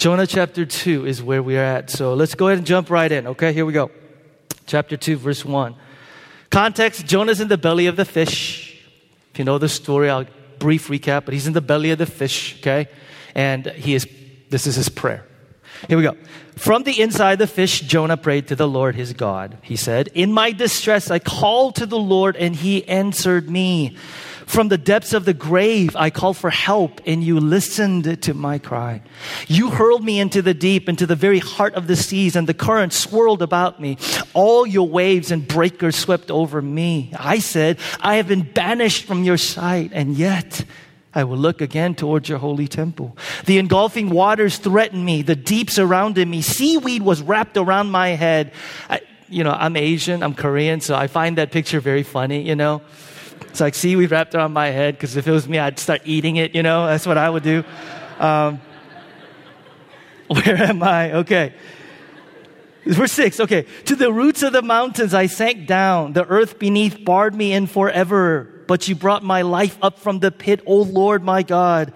Jonah chapter 2 is where we are at. So let's go ahead and jump right in. Okay, here we go. Chapter 2, verse 1. Context Jonah's in the belly of the fish. If you know the story, I'll brief recap, but he's in the belly of the fish, okay? And he is, this is his prayer. Here we go. From the inside the fish, Jonah prayed to the Lord his God. He said, In my distress, I called to the Lord, and he answered me. From the depths of the grave, I called for help, and you listened to my cry. You hurled me into the deep, into the very heart of the seas, and the current swirled about me. All your waves and breakers swept over me. I said, I have been banished from your sight, and yet I will look again towards your holy temple. The engulfing waters threatened me. The deep surrounded me. Seaweed was wrapped around my head. I, you know, I'm Asian, I'm Korean, so I find that picture very funny, you know. It's like seaweed wrapped it around my head because if it was me, I'd start eating it, you know. That's what I would do. Um, where am I? Okay. Verse 6, okay. To the roots of the mountains I sank down. The earth beneath barred me in forever. But you brought my life up from the pit, O Lord my God.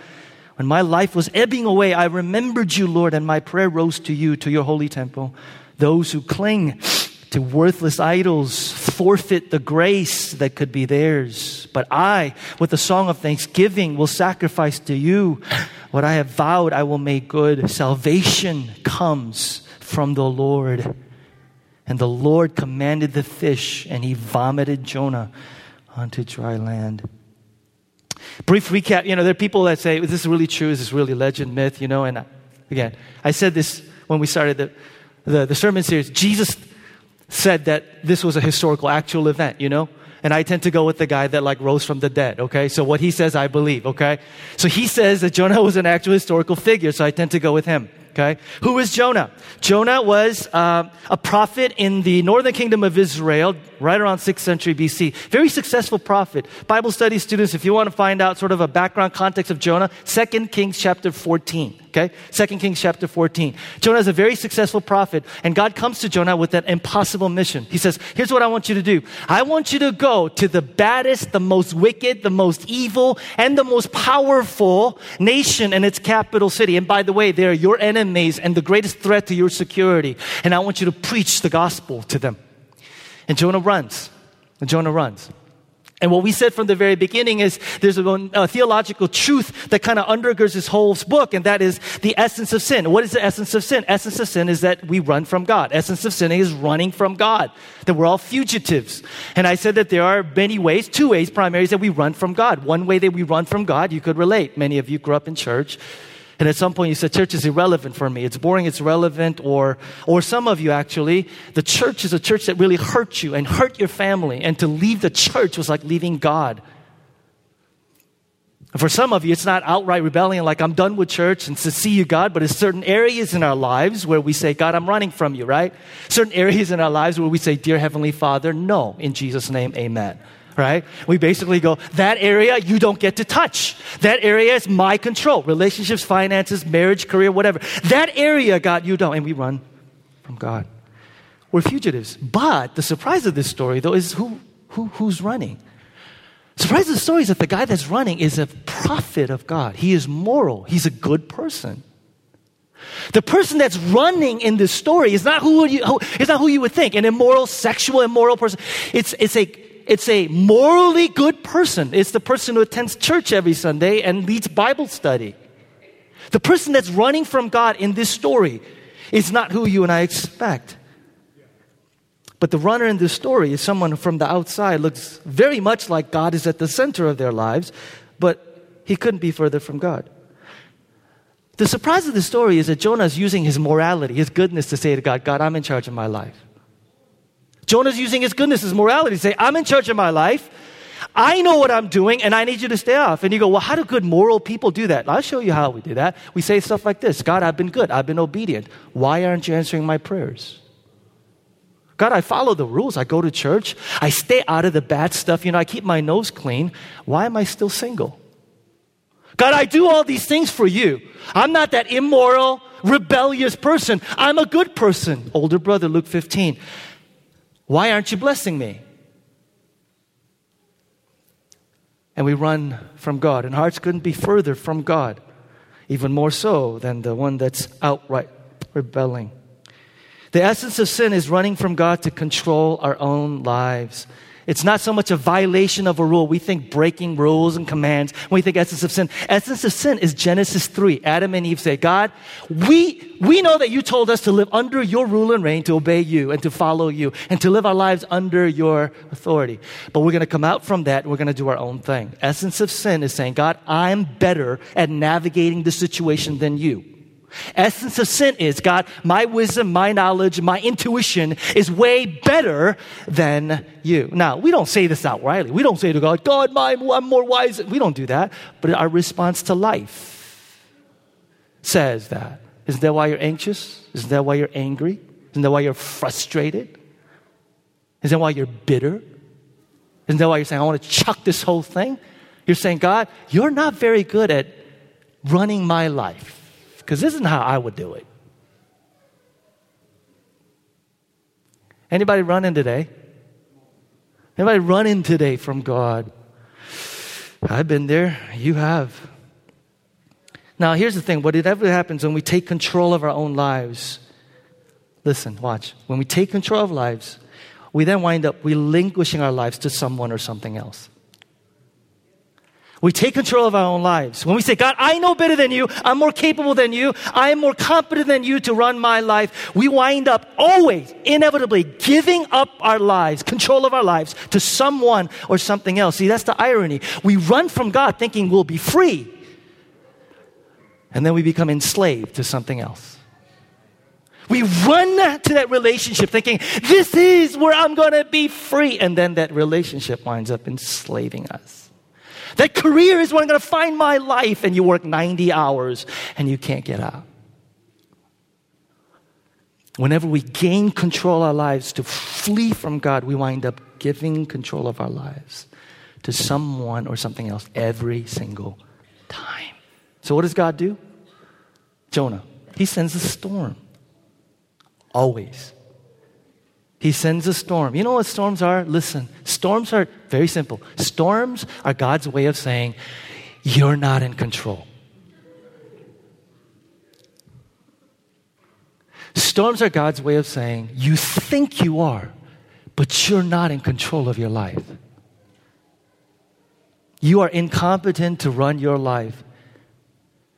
When my life was ebbing away, I remembered you, Lord, and my prayer rose to you, to your holy temple. Those who cling to worthless idols forfeit the grace that could be theirs. But I, with a song of thanksgiving, will sacrifice to you what I have vowed I will make good. Salvation comes from the Lord. And the Lord commanded the fish, and he vomited Jonah onto dry land. Brief recap you know, there are people that say, is this really true? Is this really legend, myth? You know, and uh, again, I said this when we started the, the, the sermon series. Jesus said that this was a historical, actual event, you know? And I tend to go with the guy that like rose from the dead, okay? So what he says, I believe, okay? So he says that Jonah was an actual historical figure, so I tend to go with him. Okay. Who was Jonah? Jonah was uh, a prophet in the northern kingdom of Israel, right around 6th century BC. Very successful prophet. Bible study students, if you want to find out sort of a background context of Jonah, 2 Kings chapter 14. Okay? 2 Kings chapter 14. Jonah is a very successful prophet, and God comes to Jonah with that impossible mission. He says, Here's what I want you to do. I want you to go to the baddest, the most wicked, the most evil, and the most powerful nation in its capital city. And by the way, they're your enemies and the greatest threat to your security. And I want you to preach the gospel to them. And Jonah runs. And Jonah runs. And what we said from the very beginning is there's a, a theological truth that kind of undergirds this whole book, and that is the essence of sin. What is the essence of sin? Essence of sin is that we run from God. Essence of sin is running from God. That we're all fugitives. And I said that there are many ways, two ways primarily, that we run from God. One way that we run from God, you could relate. Many of you grew up in church. And at some point you said, church is irrelevant for me. It's boring, it's irrelevant. Or, or some of you actually, the church is a church that really hurt you and hurt your family. And to leave the church was like leaving God. And for some of you, it's not outright rebellion, like I'm done with church and to see you, God, but it's certain areas in our lives where we say, God, I'm running from you, right? Certain areas in our lives where we say, Dear Heavenly Father, no, in Jesus' name, amen right? We basically go, that area you don't get to touch. That area is my control. Relationships, finances, marriage, career, whatever. That area, God, you don't. And we run from God. We're fugitives. But the surprise of this story, though, is who, who, who's running? Surprise of the story is that the guy that's running is a prophet of God. He is moral. He's a good person. The person that's running in this story is not who you, who, is not who you would think, an immoral, sexual, immoral person. It's, it's a it's a morally good person. It's the person who attends church every Sunday and leads Bible study. The person that's running from God in this story is not who you and I expect. But the runner in this story is someone from the outside looks very much like God is at the center of their lives, but he couldn't be further from God. The surprise of the story is that Jonah is using his morality, his goodness to say to God, God, I'm in charge of my life. Jonah's using his goodness, his morality to say, I'm in charge of my life. I know what I'm doing and I need you to stay off. And you go, well, how do good moral people do that? I'll show you how we do that. We say stuff like this God, I've been good. I've been obedient. Why aren't you answering my prayers? God, I follow the rules. I go to church. I stay out of the bad stuff. You know, I keep my nose clean. Why am I still single? God, I do all these things for you. I'm not that immoral, rebellious person. I'm a good person. Older brother, Luke 15. Why aren't you blessing me? And we run from God, and hearts couldn't be further from God. even more so than the one that's outright rebelling. The essence of sin is running from God to control our own lives. It's not so much a violation of a rule. We think breaking rules and commands when we think essence of sin. Essence of sin is Genesis 3. Adam and Eve say, God, we, we know that you told us to live under your rule and reign, to obey you and to follow you and to live our lives under your authority. But we're going to come out from that. We're going to do our own thing. Essence of sin is saying, God, I'm better at navigating the situation than you. Essence of sin is God, my wisdom, my knowledge, my intuition is way better than you. Now, we don't say this outrightly. We don't say to God, God, my, I'm more wise. We don't do that. But our response to life says that. Isn't that why you're anxious? Isn't that why you're angry? Isn't that why you're frustrated? Isn't that why you're bitter? Isn't that why you're saying, I want to chuck this whole thing? You're saying, God, you're not very good at running my life because this isn't how I would do it. Anybody running today? Anybody running today from God? I've been there. You have. Now, here's the thing whatever happens when we take control of our own lives, listen, watch. When we take control of lives, we then wind up relinquishing our lives to someone or something else. We take control of our own lives. When we say, God, I know better than you, I'm more capable than you, I am more competent than you to run my life, we wind up always, inevitably, giving up our lives, control of our lives, to someone or something else. See, that's the irony. We run from God thinking we'll be free, and then we become enslaved to something else. We run to that relationship thinking, this is where I'm going to be free. And then that relationship winds up enslaving us. That career is where I'm going to find my life, and you work 90 hours and you can't get out. Whenever we gain control of our lives to flee from God, we wind up giving control of our lives to someone or something else every single time. So, what does God do? Jonah, he sends a storm. Always. He sends a storm. You know what storms are? Listen, storms are very simple. Storms are God's way of saying, You're not in control. Storms are God's way of saying, You think you are, but you're not in control of your life. You are incompetent to run your life.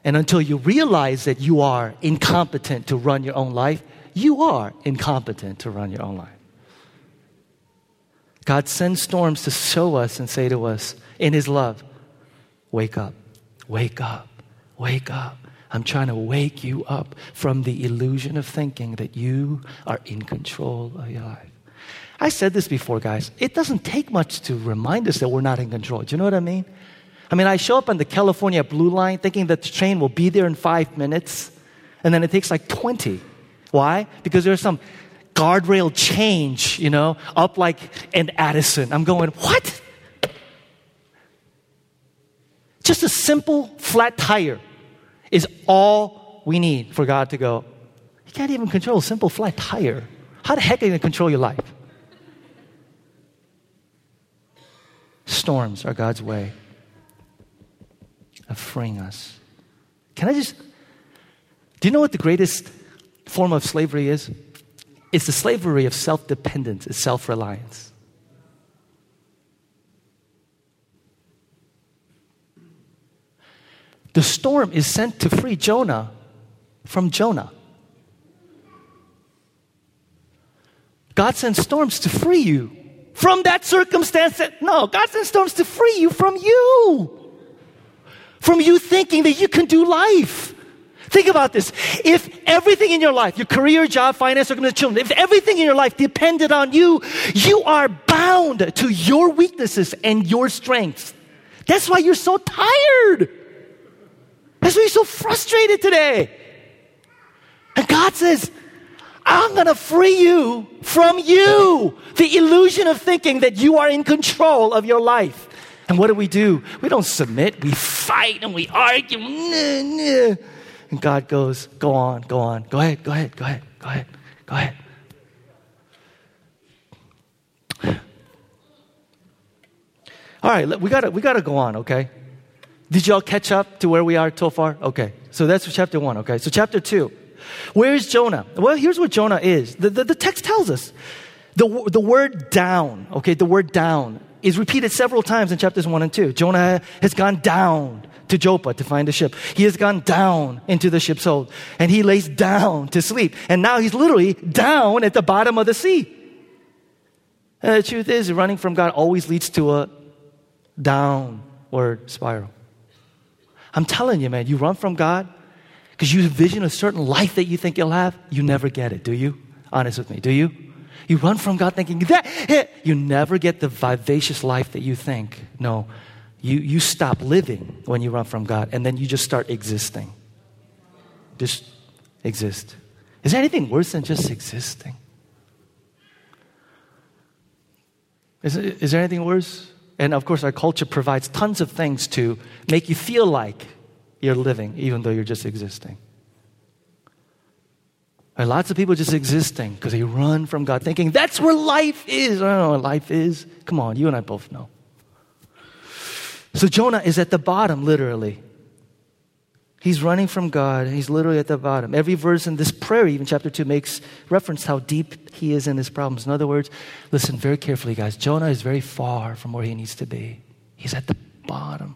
And until you realize that you are incompetent to run your own life, you are incompetent to run your own life. God sends storms to show us and say to us in His love, Wake up, wake up, wake up. I'm trying to wake you up from the illusion of thinking that you are in control of your life. I said this before, guys. It doesn't take much to remind us that we're not in control. Do you know what I mean? I mean, I show up on the California Blue Line thinking that the train will be there in five minutes, and then it takes like 20. Why? Because there's some guardrail change, you know, up like an Addison. I'm going, what? Just a simple flat tire is all we need for God to go. You can't even control a simple flat tire. How the heck are you going to control your life? Storms are God's way of freeing us. Can I just, do you know what the greatest form of slavery is? It's the slavery of self dependence, it's self reliance. The storm is sent to free Jonah from Jonah. God sends storms to free you from that circumstance. That, no, God sends storms to free you from you. From you thinking that you can do life. Think about this. If everything in your life, your career, job, finance, circumstances, children, if everything in your life depended on you, you are bound to your weaknesses and your strengths. That's why you're so tired. That's why you're so frustrated today. And God says, I'm going to free you from you. The illusion of thinking that you are in control of your life. And what do we do? We don't submit. We fight and we argue. Nah, nah. And God goes, Go on, go on, go ahead, go ahead, go ahead, go ahead, go ahead. All right, we gotta, we gotta go on, okay? Did y'all catch up to where we are so far? Okay, So that's chapter one, okay? So chapter two. Where is Jonah? Well, here's what Jonah is. The, the, the text tells us. The, the word down, okay, the word down is repeated several times in chapters one and two. Jonah has gone down to Joppa to find a ship. He has gone down into the ship's hold and he lays down to sleep. And now he's literally down at the bottom of the sea. And the truth is, running from God always leads to a downward spiral. I'm telling you, man, you run from God because you envision a certain life that you think you'll have, you never get it, do you? Honest with me, do you? You run from God thinking that eh, you never get the vivacious life that you think. No, you, you stop living when you run from God, and then you just start existing. Just exist. Is there anything worse than just existing? Is, is there anything worse? And of course, our culture provides tons of things to make you feel like you're living, even though you're just existing. And lots of people just existing because they run from God, thinking that's where life is. I don't know what life is. Come on, you and I both know. So Jonah is at the bottom, literally. He's running from God. He's literally at the bottom. Every verse in this prayer, even chapter 2, makes reference how deep he is in his problems. In other words, listen very carefully, guys. Jonah is very far from where he needs to be. He's at the bottom.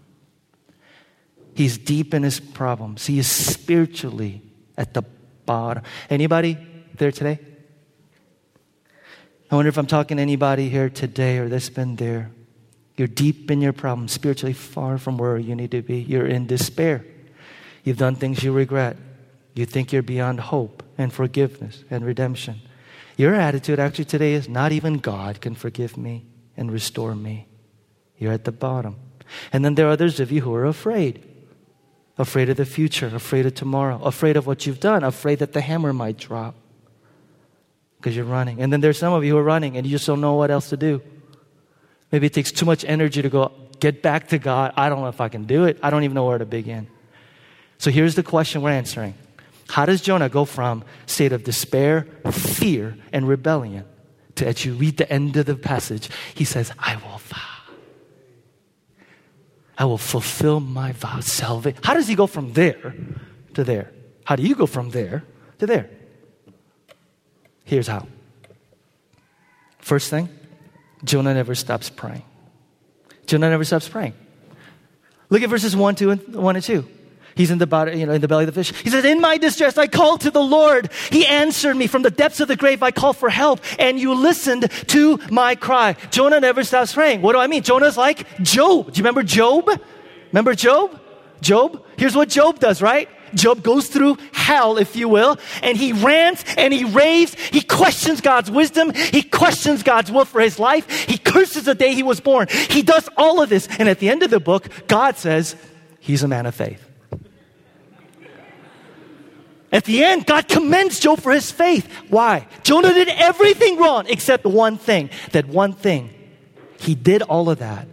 He's deep in his problems. He is spiritually at the bottom. Anybody there today? I wonder if I'm talking to anybody here today or that's been there. You're deep in your problem, spiritually far from where you need to be. You're in despair. You've done things you regret. You think you're beyond hope and forgiveness and redemption. Your attitude actually today is not even God can forgive me and restore me. You're at the bottom. And then there are others of you who are afraid afraid of the future, afraid of tomorrow, afraid of what you've done, afraid that the hammer might drop because you're running. And then there's some of you who are running and you just don't know what else to do. Maybe it takes too much energy to go get back to God. I don't know if I can do it. I don't even know where to begin. So here's the question we're answering. How does Jonah go from state of despair, fear, and rebellion to as you read the end of the passage, he says, I will vow. I will fulfill my vow. Salvation. How does he go from there to there? How do you go from there to there? Here's how. First thing, Jonah never stops praying. Jonah never stops praying. Look at verses 1, 2, and 1 and 2. He's in the, body, you know, in the belly of the fish. He says, In my distress, I called to the Lord. He answered me. From the depths of the grave, I called for help, and you listened to my cry. Jonah never stops praying. What do I mean? Jonah's like Job. Do you remember Job? Remember Job? Job? Here's what Job does, right? Job goes through hell, if you will, and he rants and he raves. He questions God's wisdom. He questions God's will for his life. He curses the day he was born. He does all of this. And at the end of the book, God says, He's a man of faith. At the end, God commends Job for his faith. Why? Jonah did everything wrong except one thing. That one thing. He did all of that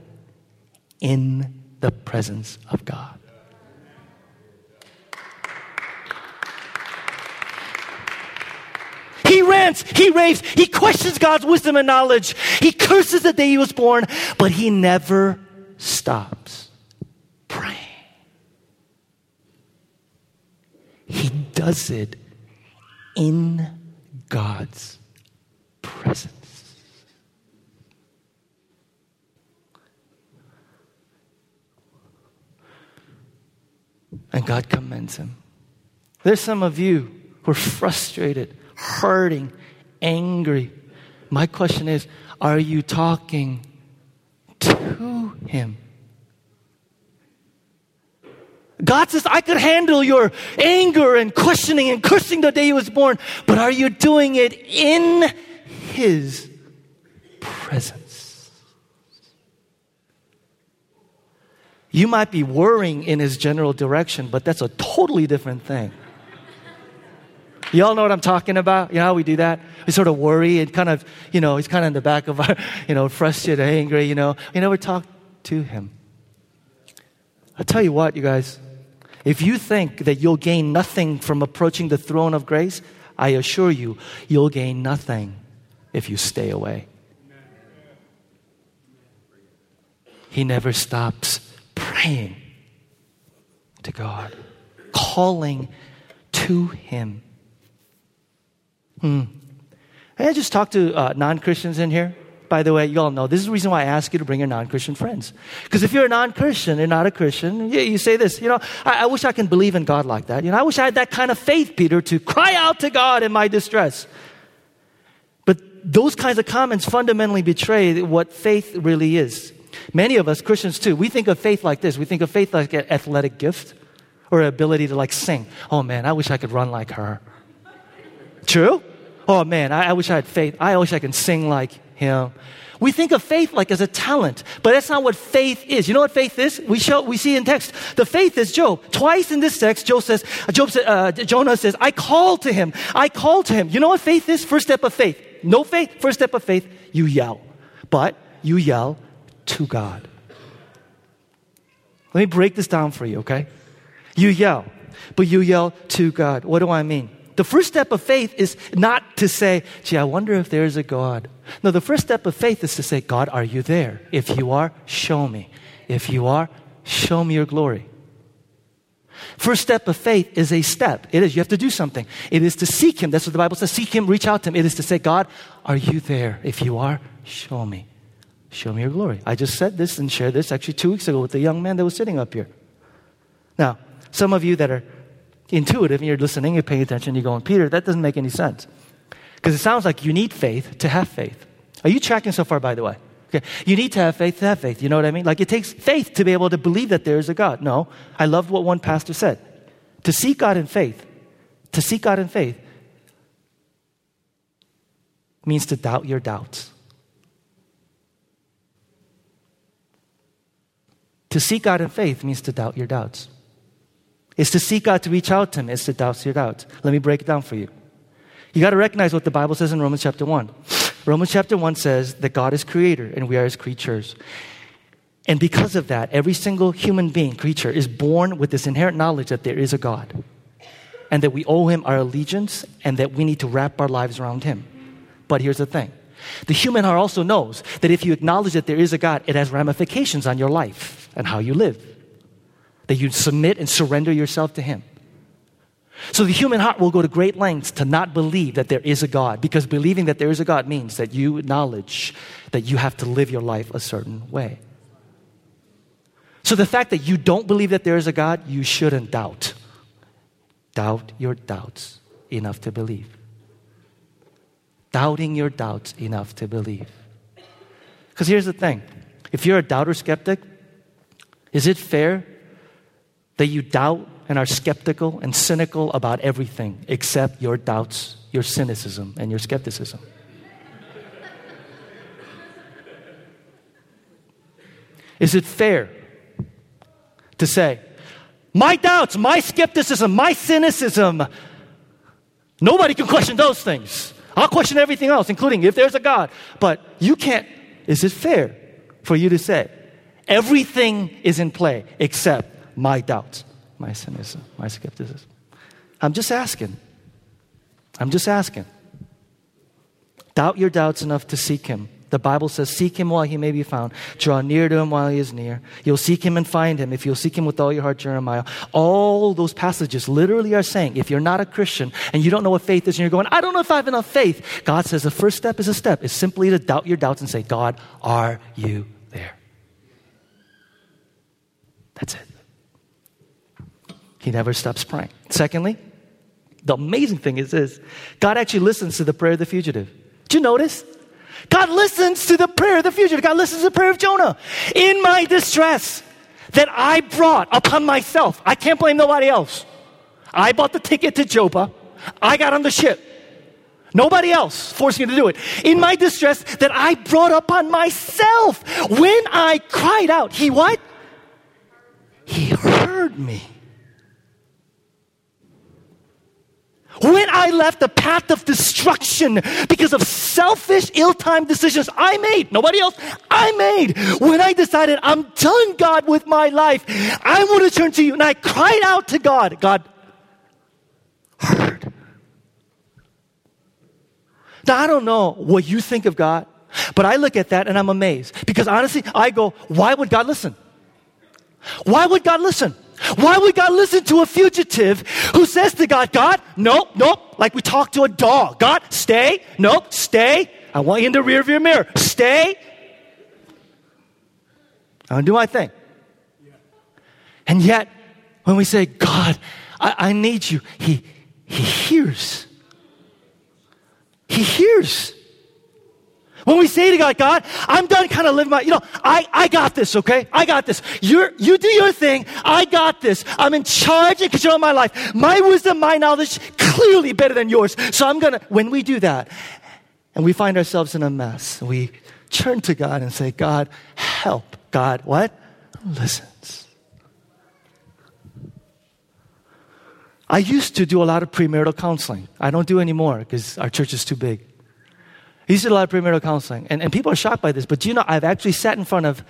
in the presence of God. He rants, he raves, he questions God's wisdom and knowledge. He curses the day he was born, but he never stops praying. He does it in God's presence. And God commends him. There's some of you who are frustrated hurting, angry. My question is are you talking to Him? God says, I could handle your anger and questioning and cursing the day He was born, but are you doing it in His presence? You might be worrying in His general direction, but that's a totally different thing. Y'all know what I'm talking about? You know how we do that? We sort of worry and kind of, you know, he's kind of in the back of our, you know, frustrated, angry, you know. We never talk to him. I'll tell you what, you guys. If you think that you'll gain nothing from approaching the throne of grace, I assure you, you'll gain nothing if you stay away. He never stops praying to God. calling to Him. Hmm. May I just talk to uh, non Christians in here? By the way, you all know this is the reason why I ask you to bring your non Christian friends. Because if you're a non Christian and not a Christian, you, you, say this, you know, I, I wish I can believe in God like that. You know, I wish I had that kind of faith, Peter, to cry out to God in my distress. But those kinds of comments fundamentally betray what faith really is. Many of us, Christians too, we think of faith like this. We think of faith like an athletic gift or ability to like sing. Oh man, I wish I could run like her. True? Oh man, I, I wish I had faith. I wish I could sing like him. We think of faith like as a talent, but that's not what faith is. You know what faith is? We show, we see in text. The faith is Job. Twice in this text, Job says, Job uh, Jonah says, I call to him. I call to him. You know what faith is? First step of faith. No faith, first step of faith, you yell. But you yell to God. Let me break this down for you, okay? You yell, but you yell to God. What do I mean? The first step of faith is not to say, gee, I wonder if there's a God. No, the first step of faith is to say, God, are you there? If you are, show me. If you are, show me your glory. First step of faith is a step. It is. You have to do something. It is to seek Him. That's what the Bible says. Seek Him, reach out to Him. It is to say, God, are you there? If you are, show me. Show me your glory. I just said this and shared this actually two weeks ago with the young man that was sitting up here. Now, some of you that are intuitive and you're listening, you're paying attention, you're going, Peter, that doesn't make any sense. Because it sounds like you need faith to have faith. Are you tracking so far, by the way? Okay. You need to have faith to have faith. You know what I mean? Like it takes faith to be able to believe that there is a God. No. I loved what one pastor said. To seek God in faith, to seek God in faith means to doubt your doubts. To seek God in faith means to doubt your doubts. It's to seek God to reach out to Him, it's to doubt your doubt. Let me break it down for you. You got to recognize what the Bible says in Romans chapter 1. Romans chapter 1 says that God is creator and we are his creatures. And because of that, every single human being, creature, is born with this inherent knowledge that there is a God and that we owe him our allegiance and that we need to wrap our lives around him. But here's the thing the human heart also knows that if you acknowledge that there is a God, it has ramifications on your life and how you live that you submit and surrender yourself to Him. So the human heart will go to great lengths to not believe that there is a God, because believing that there is a God means that you acknowledge that you have to live your life a certain way. So the fact that you don't believe that there is a God, you shouldn't doubt. Doubt your doubts enough to believe. Doubting your doubts enough to believe. Because here's the thing if you're a doubter skeptic, is it fair that you doubt and are skeptical and cynical about everything except your doubts, your cynicism, and your skepticism. Is it fair to say, my doubts, my skepticism, my cynicism, nobody can question those things. I'll question everything else, including if there's a God. But you can't, is it fair for you to say, everything is in play except my doubts, my cynicism, my skepticism. I'm just asking. I'm just asking. Doubt your doubts enough to seek Him. The Bible says, Seek Him while He may be found. Draw near to Him while He is near. You'll seek Him and find Him if you'll seek Him with all your heart, Jeremiah. All those passages literally are saying, if you're not a Christian and you don't know what faith is and you're going, I don't know if I have enough faith, God says the first step is a step, is simply to doubt your doubts and say, God, are you there? That's it. He never stops praying. Secondly, the amazing thing is this God actually listens to the prayer of the fugitive. Did you notice? God listens to the prayer of the fugitive. God listens to the prayer of Jonah. In my distress that I brought upon myself, I can't blame nobody else. I bought the ticket to Joppa. I got on the ship. Nobody else forced me to do it. In my distress that I brought upon myself. When I cried out, He what? He heard me. When I left the path of destruction because of selfish, ill timed decisions I made, nobody else, I made, when I decided I'm done, God, with my life, I want to turn to you. And I cried out to God. God heard. Now, I don't know what you think of God, but I look at that and I'm amazed. Because honestly, I go, why would God listen? Why would God listen? Why would God listen to a fugitive who says to God, God, nope, nope, like we talk to a dog. God, stay, nope, stay. I want you in the rear view mirror. Stay. Gonna do my thing. And yet, when we say, God, I, I need you, He He hears. He hears. When we say to God, God, I'm done kind of living my, you know, I, I got this, okay? I got this. You're, you do your thing. I got this. I'm in charge and control of my life. My wisdom, my knowledge, clearly better than yours. So I'm gonna, when we do that, and we find ourselves in a mess, we turn to God and say, God, help. God, what? Listens. I used to do a lot of premarital counseling. I don't do anymore because our church is too big. He did a lot of premarital counseling. And, and people are shocked by this, but you know, I've actually sat in front of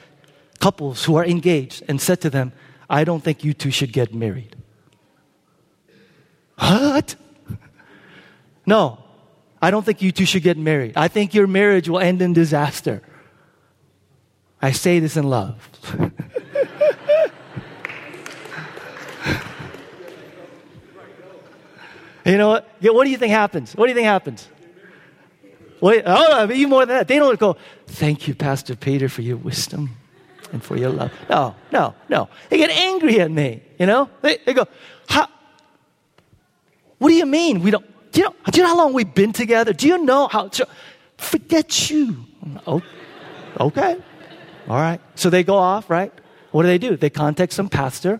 couples who are engaged and said to them, I don't think you two should get married. What? No, I don't think you two should get married. I think your marriage will end in disaster. I say this in love. you know what? What do you think happens? What do you think happens? Wait, oh, even more than that. They don't go, thank you, Pastor Peter, for your wisdom and for your love. No, no, no. They get angry at me, you know? They, they go, how, what do you mean? We don't, do you, know, do you know how long we've been together? Do you know how, to, forget you. Oh, okay. All right. So they go off, right? What do they do? They contact some pastor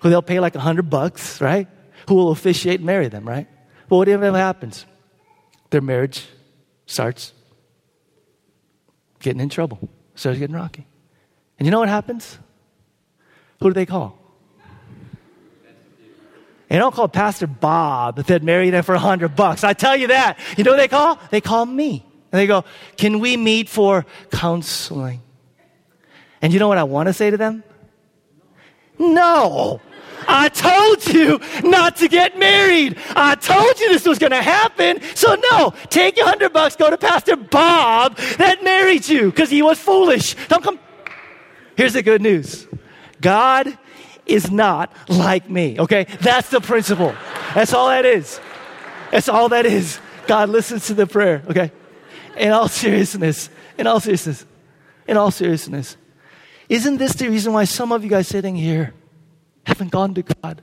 who they'll pay like a hundred bucks, right? Who will officiate and marry them, right? But what if happens? Their marriage starts getting in trouble, starts getting rocky. And you know what happens? Who do they call? They don't call Pastor Bob that married them for a hundred bucks. I tell you that. You know what they call? They call me. And they go, Can we meet for counseling? And you know what I want to say to them? No. I told you not to get married. I told you this was going to happen. So no, take your hundred bucks, go to Pastor Bob that married you because he was foolish. Don't come. Here's the good news. God is not like me. Okay. That's the principle. That's all that is. That's all that is. God listens to the prayer. Okay. In all seriousness, in all seriousness, in all seriousness, isn't this the reason why some of you guys sitting here haven't gone to God.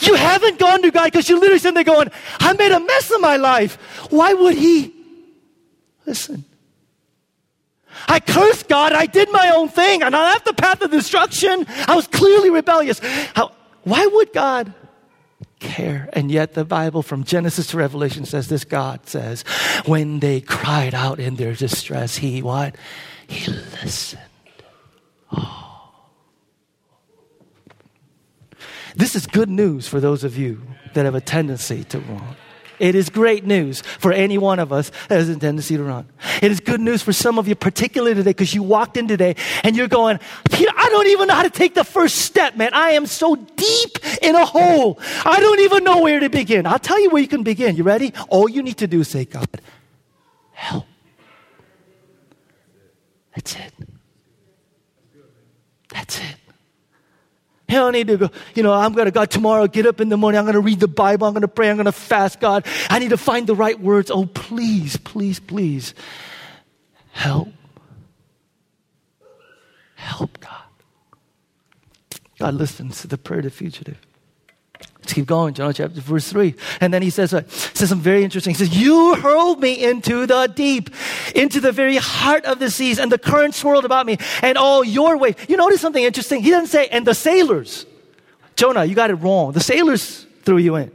You haven't gone to God because you're literally sitting there going, I made a mess of my life. Why would He listen? I cursed God. I did my own thing. And I left the path of destruction. I was clearly rebellious. How, why would God care? And yet the Bible from Genesis to Revelation says this God says, when they cried out in their distress, He what? He listened. Oh. This is good news for those of you that have a tendency to run. It is great news for any one of us that has a tendency to run. It is good news for some of you, particularly today, because you walked in today and you're going, Peter, I don't even know how to take the first step, man. I am so deep in a hole. I don't even know where to begin. I'll tell you where you can begin. You ready? All you need to do is say, God, help. That's it. That's it. Hey, I need to go, you know, I'm going to, God, tomorrow, get up in the morning. I'm going to read the Bible. I'm going to pray. I'm going to fast, God. I need to find the right words. Oh, please, please, please. Help. Help, God. God listens to the prayer of the fugitive. Let's keep going, John chapter verse 3. And then he says, uh, says something very interesting. He says, You hurled me into the deep, into the very heart of the seas, and the current swirled about me, and all your waves. You notice something interesting? He doesn't say, and the sailors. Jonah, you got it wrong. The sailors threw you in.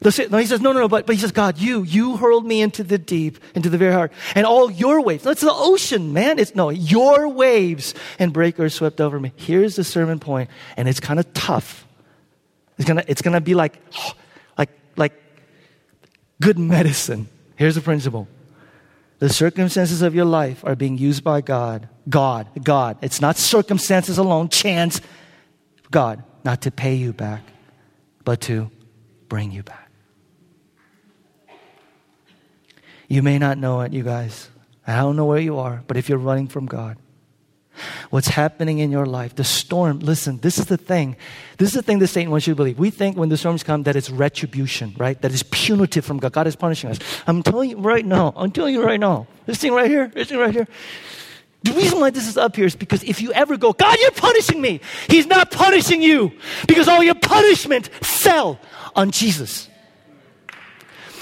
The, no, he says, no, no, no, but, but he says, God, you, you hurled me into the deep, into the very heart, and all your waves. That's the ocean, man. It's no, your waves and breakers swept over me. Here's the sermon point, and it's kind of tough. It's gonna, it's gonna be like, like, like good medicine. Here's the principle. The circumstances of your life are being used by God. God, God. It's not circumstances alone, chance. God, not to pay you back, but to bring you back. You may not know it, you guys. I don't know where you are, but if you're running from God, what's happening in your life, the storm, listen, this is the thing. This is the thing that Satan wants you to believe. We think when the storms come that it's retribution, right? That is punitive from God. God is punishing us. I'm telling you right now, I'm telling you right now, this thing right here, this thing right here. The reason why this is up here is because if you ever go, God, you're punishing me, He's not punishing you because all your punishment fell on Jesus.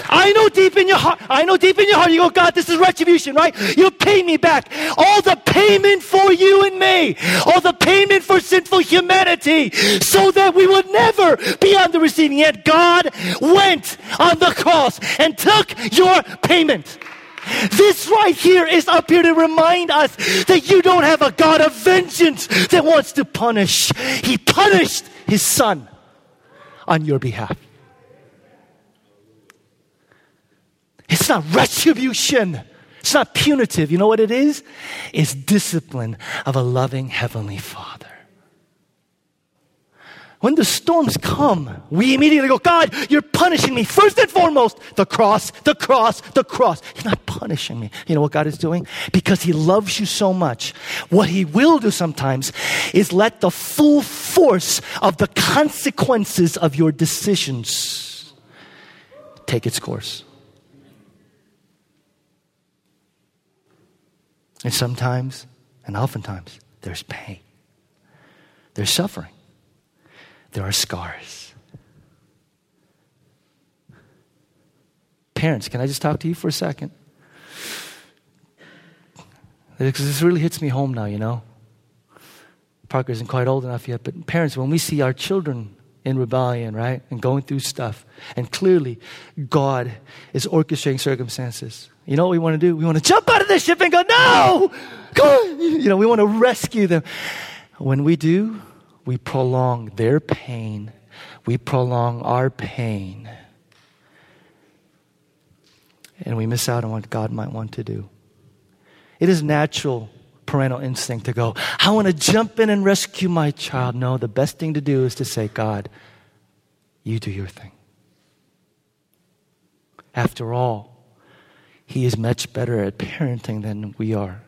I know deep in your heart, I know deep in your heart, you go, God, this is retribution, right? You'll pay me back. All the payment for you and me, all the payment for sinful humanity, so that we would never be on the receiving end. God went on the cross and took your payment. This right here is up here to remind us that you don't have a God of vengeance that wants to punish. He punished his son on your behalf. It's not retribution. It's not punitive. You know what it is? It's discipline of a loving Heavenly Father. When the storms come, we immediately go, God, you're punishing me. First and foremost, the cross, the cross, the cross. He's not punishing me. You know what God is doing? Because He loves you so much. What He will do sometimes is let the full force of the consequences of your decisions take its course. And sometimes, and oftentimes, there's pain, there's suffering there are scars. Parents, can I just talk to you for a second? Because this really hits me home now, you know. Parker isn't quite old enough yet, but parents, when we see our children in rebellion, right, and going through stuff, and clearly God is orchestrating circumstances, you know what we want to do? We want to jump out of the ship and go, no! Go! You know, we want to rescue them. When we do, we prolong their pain, we prolong our pain, and we miss out on what God might want to do. It is natural parental instinct to go, I want to jump in and rescue my child. No, the best thing to do is to say, God, you do your thing. After all, He is much better at parenting than we are.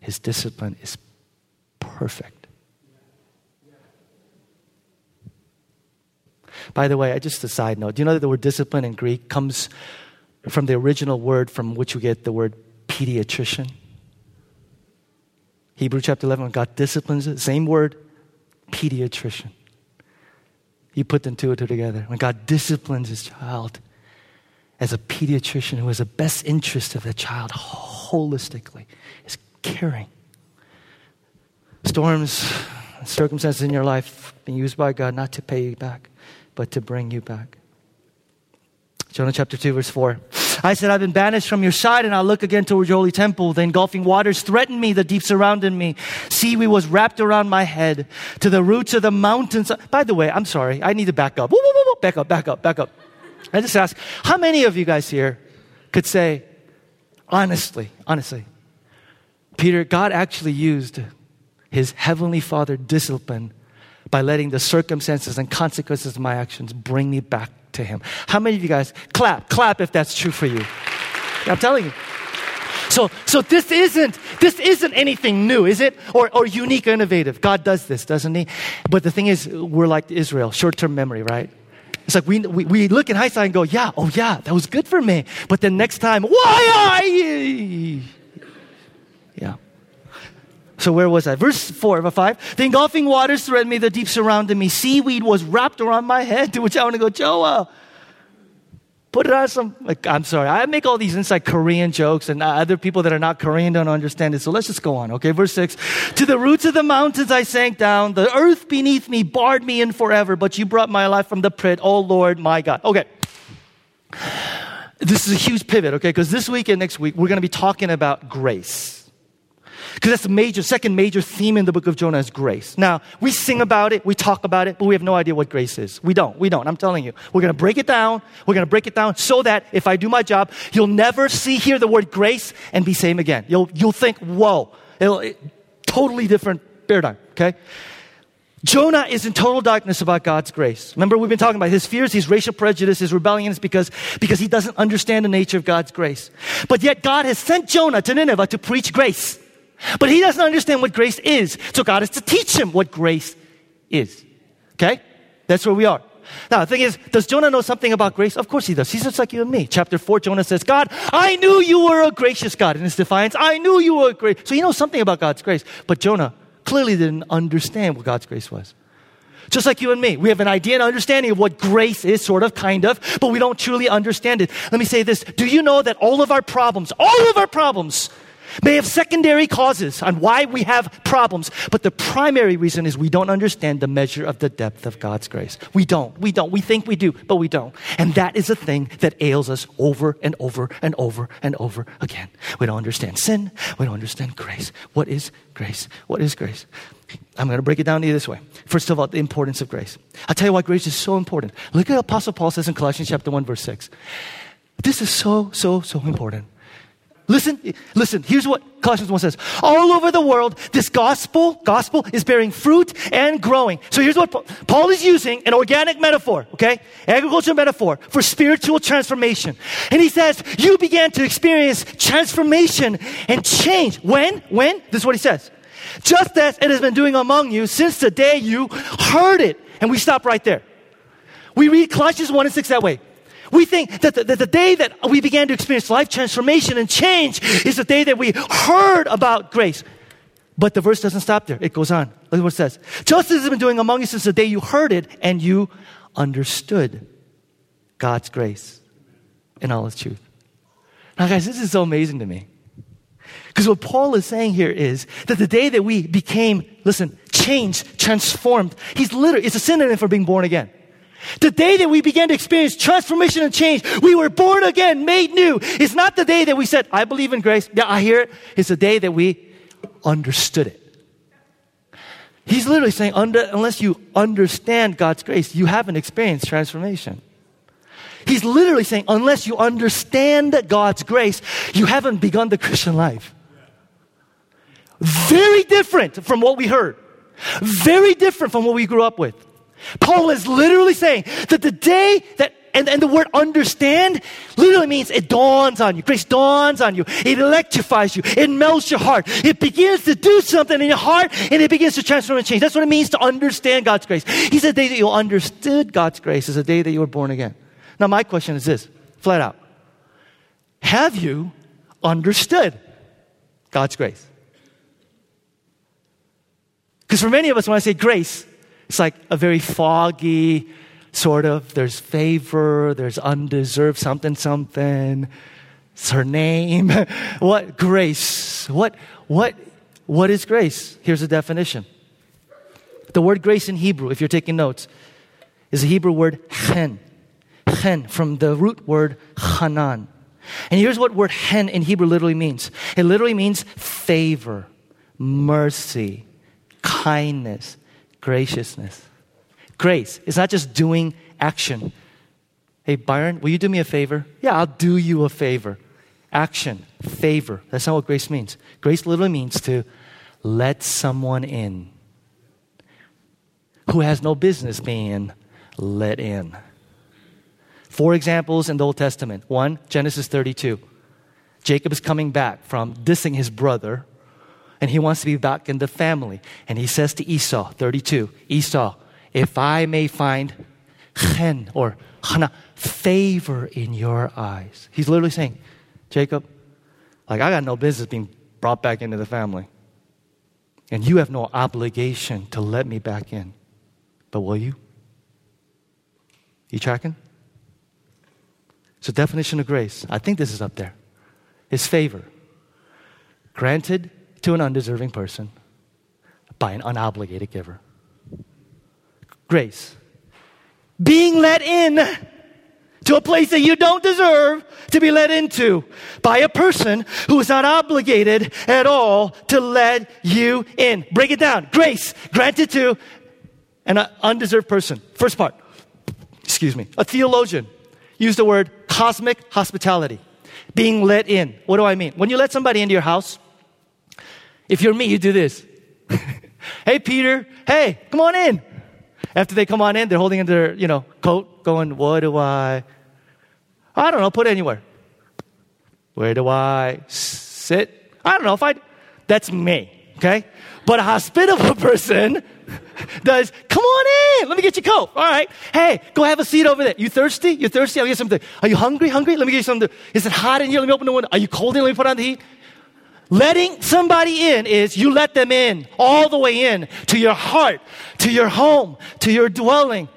His discipline is perfect. By the way, I just a side note, do you know that the word discipline in Greek comes from the original word from which we get the word pediatrician? Hebrew chapter 11, God disciplines same word, pediatrician. You put them two two together. When God disciplines his child as a pediatrician who has the best interest of the child holistically, is caring. Storms, circumstances in your life being used by God not to pay you back but to bring you back. Jonah chapter 2, verse 4. I said, I've been banished from your side, and I'll look again towards your holy temple. The engulfing waters threatened me, the deep surrounded me. Seaweed was wrapped around my head to the roots of the mountains. By the way, I'm sorry, I need to back up. Woo, woo, woo, back up, back up, back up. I just ask, how many of you guys here could say, honestly, honestly, Peter, God actually used his heavenly Father discipline by letting the circumstances and consequences of my actions bring me back to Him. How many of you guys clap, clap if that's true for you? I'm telling you. So, so this isn't this isn't anything new, is it? Or, or unique innovative. God does this, doesn't He? But the thing is, we're like Israel, short-term memory, right? It's like we, we, we look in hindsight and go, yeah, oh yeah, that was good for me. But then next time, why I? Yeah. So where was I? Verse 4 of 5. The engulfing waters threatened me, the deep surrounded me. Seaweed was wrapped around my head, to which I want to go, Jonah, put it on some, like, I'm sorry. I make all these inside Korean jokes and other people that are not Korean don't understand it. So let's just go on. Okay. Verse 6. To the roots of the mountains I sank down. The earth beneath me barred me in forever, but you brought my life from the pit. Oh Lord, my God. Okay. This is a huge pivot, okay? Because this week and next week, we're going to be talking about grace. Because that's the major, second major theme in the book of Jonah is grace. Now, we sing about it, we talk about it, but we have no idea what grace is. We don't, we don't. I'm telling you. We're to break it down. We're to break it down so that if I do my job, you'll never see here the word grace and be same again. You'll, you'll think, whoa, it'll, it, totally different paradigm, okay? Jonah is in total darkness about God's grace. Remember, we've been talking about his fears, his racial prejudice, his rebellion is because, because he doesn't understand the nature of God's grace. But yet God has sent Jonah to Nineveh to preach grace. But he doesn't understand what grace is. So God has to teach him what grace is. Okay? That's where we are. Now, the thing is, does Jonah know something about grace? Of course he does. He's just like you and me. Chapter 4, Jonah says, God, I knew you were a gracious God. In his defiance, I knew you were great. So he knows something about God's grace. But Jonah clearly didn't understand what God's grace was. Just like you and me, we have an idea and understanding of what grace is, sort of, kind of, but we don't truly understand it. Let me say this. Do you know that all of our problems, all of our problems, may have secondary causes on why we have problems, but the primary reason is we don't understand the measure of the depth of God's grace. We don't. We don't. We think we do, but we don't. And that is a thing that ails us over and over and over and over again. We don't understand sin. We don't understand grace. What is grace? What is grace? I'm going to break it down to you this way. First of all, the importance of grace. I'll tell you why grace is so important. Look at Apostle Paul says in Colossians chapter 1, verse 6. This is so, so, so important. Listen, listen, here's what Colossians 1 says. All over the world, this gospel, gospel is bearing fruit and growing. So here's what Paul is using an organic metaphor, okay? Agricultural metaphor for spiritual transformation. And he says, you began to experience transformation and change. When? When? This is what he says. Just as it has been doing among you since the day you heard it. And we stop right there. We read Colossians 1 and 6 that way. We think that the, that the day that we began to experience life transformation and change is the day that we heard about grace. But the verse doesn't stop there. It goes on. Look at what it says. Just as it's been doing among you since the day you heard it and you understood God's grace and all its truth. Now, guys, this is so amazing to me. Because what Paul is saying here is that the day that we became, listen, changed, transformed, he's literally, it's a synonym for being born again. The day that we began to experience transformation and change, we were born again, made new. It's not the day that we said, I believe in grace. Yeah, I hear it. It's the day that we understood it. He's literally saying, unless you understand God's grace, you haven't experienced transformation. He's literally saying, unless you understand God's grace, you haven't begun the Christian life. Very different from what we heard. Very different from what we grew up with. Paul is literally saying that the day that and, and the word understand literally means it dawns on you. Grace dawns on you. It electrifies you. It melts your heart. It begins to do something in your heart and it begins to transform and change. That's what it means to understand God's grace. He said the day that you understood God's grace is the day that you were born again. Now, my question is this flat out Have you understood God's grace? Because for many of us, when I say grace, it's like a very foggy sort of, there's favor, there's undeserved something, something. It's her name. what grace? What, what, what is grace? Here's a definition. The word grace in Hebrew, if you're taking notes, is a Hebrew word chen. Chen, from the root word hanan. And here's what word hen in Hebrew literally means. It literally means favor, mercy, kindness, graciousness. Grace. It's not just doing action. Hey, Byron, will you do me a favor? Yeah, I'll do you a favor. Action, favor. That's not what grace means. Grace literally means to let someone in who has no business being let in. Four examples in the Old Testament. One, Genesis 32. Jacob is coming back from dissing his brother and he wants to be back in the family. And he says to Esau, 32, Esau, if I may find chen or hana, favor in your eyes. He's literally saying, Jacob, like I got no business being brought back into the family. And you have no obligation to let me back in. But will you? You tracking? So definition of grace, I think this is up there. is favor. Granted to an undeserving person by an unobligated giver. Grace. Being let in to a place that you don't deserve to be let into by a person who is not obligated at all to let you in. Break it down. Grace granted to an undeserved person. First part. Excuse me. A theologian used the word cosmic hospitality. Being let in. What do I mean? When you let somebody into your house, if you're me, you do this. hey, Peter. Hey, come on in. After they come on in, they're holding in their, you know, coat, going, what do I? I don't know, put it anywhere. Where do I sit? I don't know. If I, That's me, okay? But a hospitable person does, come on in, let me get your coat. All right. Hey, go have a seat over there. You thirsty? You thirsty? I'll get something. Are you hungry? Hungry? Let me get you something. Is it hot in here? Let me open the window. Are you cold in? Let me put on the heat. Letting somebody in is you let them in all the way in to your heart, to your home, to your dwelling,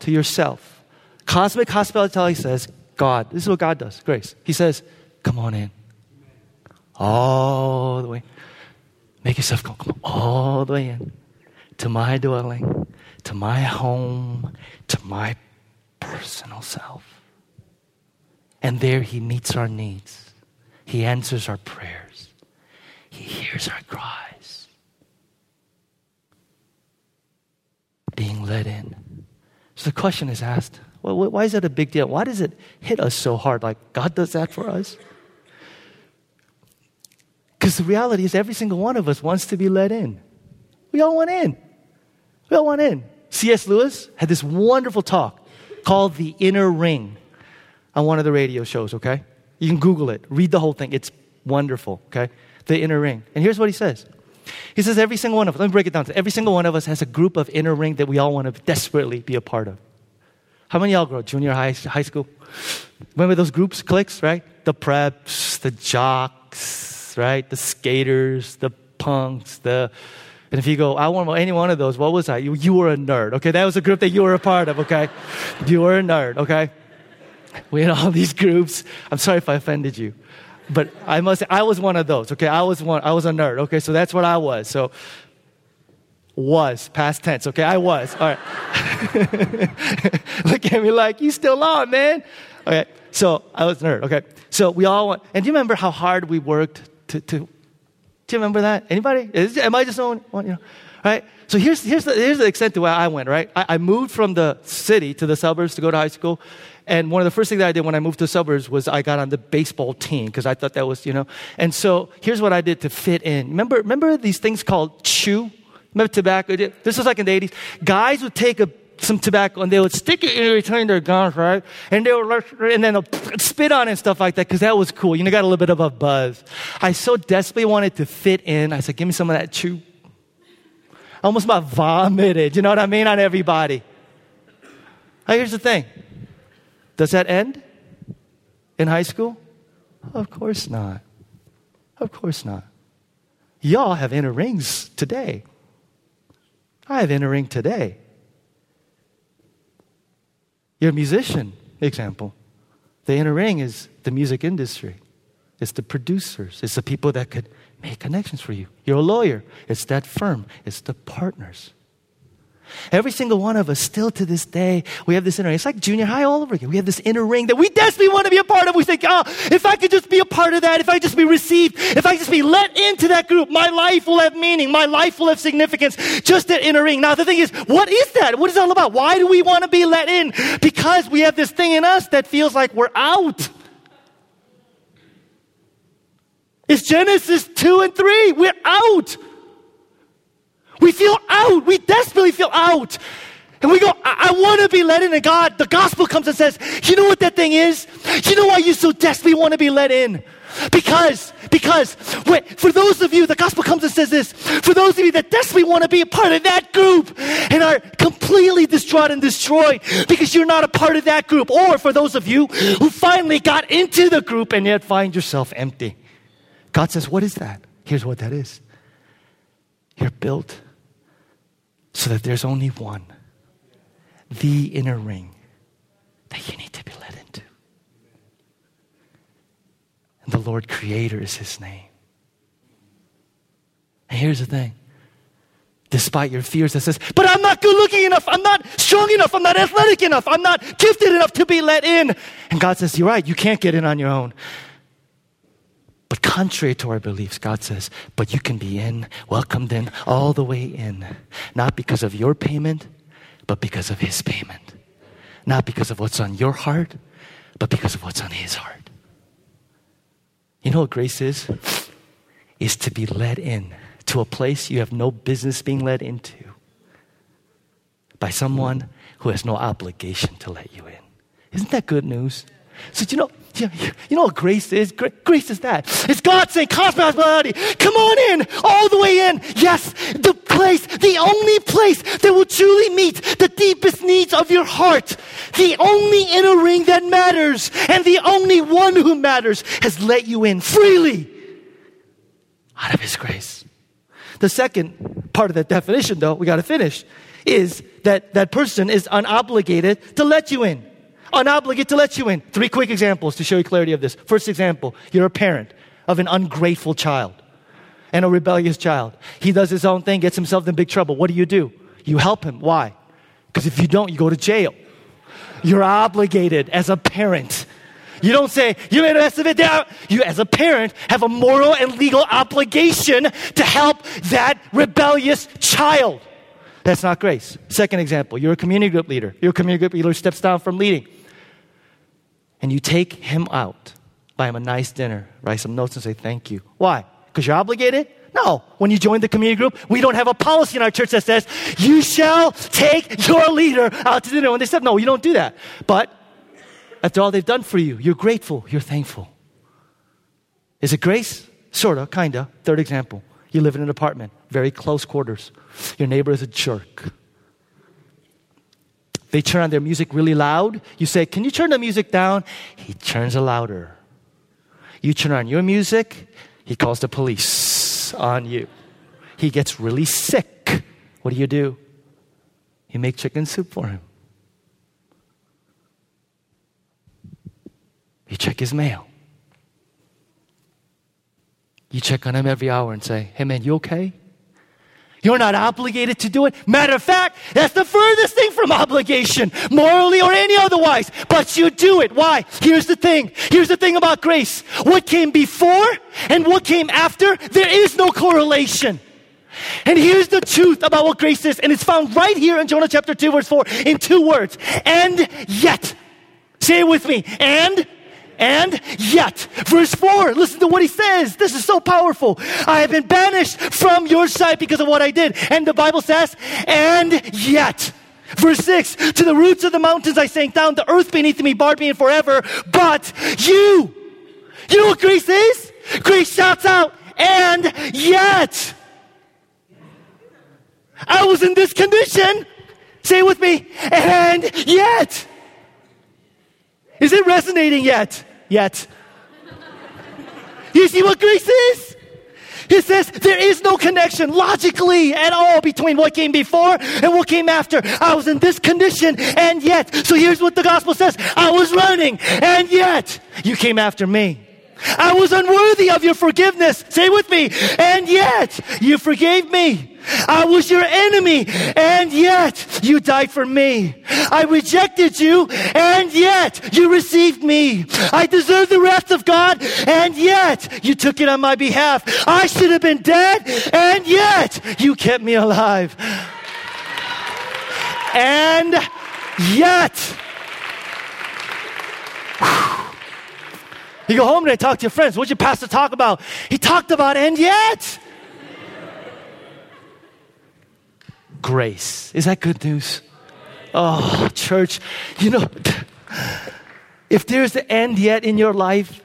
to yourself. Cosmic hospitality says, God, this is what God does, grace. He says, come on in. All the way. Make yourself come, come all the way in to my dwelling, to my home, to my personal self. And there he meets our needs. He answers our prayers. He hears our cries. Being let in. So the question is asked well, why is that a big deal? Why does it hit us so hard? Like God does that for us? Because the reality is, every single one of us wants to be let in. We all want in. We all want in. C.S. Lewis had this wonderful talk called The Inner Ring on one of the radio shows, okay? You can Google it, read the whole thing. It's wonderful, okay? The inner ring. And here's what he says. He says every single one of us, let me break it down. Every single one of us has a group of inner ring that we all want to desperately be a part of. How many y'all grow junior high, high school? Remember those groups, cliques, right? The preps, the jocks, right? The skaters, the punks, the and if you go, I want any one of those, what was I? You, you were a nerd, okay? That was a group that you were a part of, okay? You were a nerd, okay? We had all these groups. I'm sorry if I offended you but I must say, I was one of those. Okay, I was one. I was a nerd. Okay, so that's what I was. So was past tense. Okay, I was. All right. Look at me like you still on, man. Okay, so I was a nerd. Okay, so we all want. And do you remember how hard we worked to? to do you remember that? Anybody? Is, am I just the only one? You know, right? So here's here's the, here's the extent to where I went. Right, I, I moved from the city to the suburbs to go to high school, and one of the first things that I did when I moved to the suburbs was I got on the baseball team because I thought that was, you know. And so here's what I did to fit in. Remember, remember these things called chew? Remember tobacco? This was like in the 80s. Guys would take a some tobacco and they would stick it in between their gums, right? And they would, and then spit on it and stuff like that because that was cool. You know, got a little bit of a buzz. I so desperately wanted to fit in. I said, give me some of that chew. I almost about vomited, you know what I mean, on everybody. Now, here's the thing does that end in high school? Of course not. Of course not. Y'all have inner rings today. I have inner ring today. You're a musician, example. The inner ring is the music industry. It's the producers. It's the people that could make connections for you. You're a lawyer. It's that firm. It's the partners. Every single one of us, still to this day, we have this inner ring. It's like junior high all over again. We have this inner ring that we desperately want to be a part of. We think, oh, if I could just be a part of that, if I just be received, if I just be let into that group, my life will have meaning. My life will have significance. Just that inner ring. Now, the thing is, what is that? What is all about? Why do we want to be let in? Because we have this thing in us that feels like we're out. It's Genesis 2 and 3. We're out. We feel out. We desperately feel out. And we go, I, I want to be let in. And God, the gospel comes and says, you know what that thing is? You know why you so desperately want to be let in? Because, because, wait, for those of you, the gospel comes and says this, for those of you that desperately want to be a part of that group and are completely distraught and destroyed because you're not a part of that group, or for those of you who finally got into the group and yet find yourself empty. God says, what is that? Here's what that is. You're built so that there's only one, the inner ring that you need to be led into. And the Lord Creator is His name. And here's the thing despite your fears that says, but I'm not good looking enough. I'm not strong enough. I'm not athletic enough. I'm not gifted enough to be let in. And God says, you're right. You can't get in on your own. But contrary to our beliefs, God says, but you can be in, welcomed in, all the way in. Not because of your payment, but because of His payment. Not because of what's on your heart, but because of what's on His heart. You know what grace is? Is to be led in to a place you have no business being led into by someone who has no obligation to let you in. Isn't that good news? So, you know, you, you know what grace is? Grace is that. It's God saying, hospitality, come on in, all the way in. Yes, the place, the only place that will truly meet the deepest needs of your heart. The only inner ring that matters and the only one who matters has let you in freely out of His grace. The second part of that definition, though, we got to finish, is that that person is unobligated to let you in unobligated to let you in. Three quick examples to show you clarity of this. First example, you're a parent of an ungrateful child and a rebellious child. He does his own thing, gets himself in big trouble. What do you do? You help him. Why? Because if you don't, you go to jail. You're obligated as a parent. You don't say, you made a mess of it down. You, as a parent, have a moral and legal obligation to help that rebellious child. That's not grace. Second example, you're a community group leader. Your community group leader steps down from leading and you take him out, buy him a nice dinner, write some notes, and say thank you. Why? Because you're obligated? No. When you join the community group, we don't have a policy in our church that says, you shall take your leader out to dinner. When they said, no, you don't do that. But after all they've done for you, you're grateful, you're thankful. Is it grace? Sorta, kinda. Third example. You live in an apartment, very close quarters. Your neighbor is a jerk. They turn on their music really loud. You say, Can you turn the music down? He turns it louder. You turn on your music, he calls the police on you. He gets really sick. What do you do? You make chicken soup for him. You check his mail. You check on him every hour and say, Hey man, you okay? You're not obligated to do it. Matter of fact, that's the furthest thing from obligation, morally or any otherwise. But you do it. Why? Here's the thing. Here's the thing about grace. What came before and what came after, there is no correlation. And here's the truth about what grace is, and it's found right here in Jonah chapter 2, verse 4, in two words. And yet. Say it with me. And and yet, verse 4, listen to what he says. This is so powerful. I have been banished from your sight because of what I did. And the Bible says, and yet. Verse 6, to the roots of the mountains I sank down, the earth beneath me barred me in forever. But you, you know what grace is? Grace shouts out, and yet. I was in this condition. Say it with me. And yet. Is it resonating yet? Yet. You see what grace is? He says there is no connection logically at all between what came before and what came after. I was in this condition and yet. So here's what the gospel says. I was running and yet you came after me. I was unworthy of your forgiveness. Say with me. And yet you forgave me. I was your enemy, and yet you died for me. I rejected you, and yet you received me. I deserve the wrath of God, and yet you took it on my behalf. I should have been dead, and yet you kept me alive. And yet, you go home and talk to your friends. What'd your pastor talk about? He talked about, and yet. Grace. Is that good news? Oh, church, you know, if there's the end yet in your life,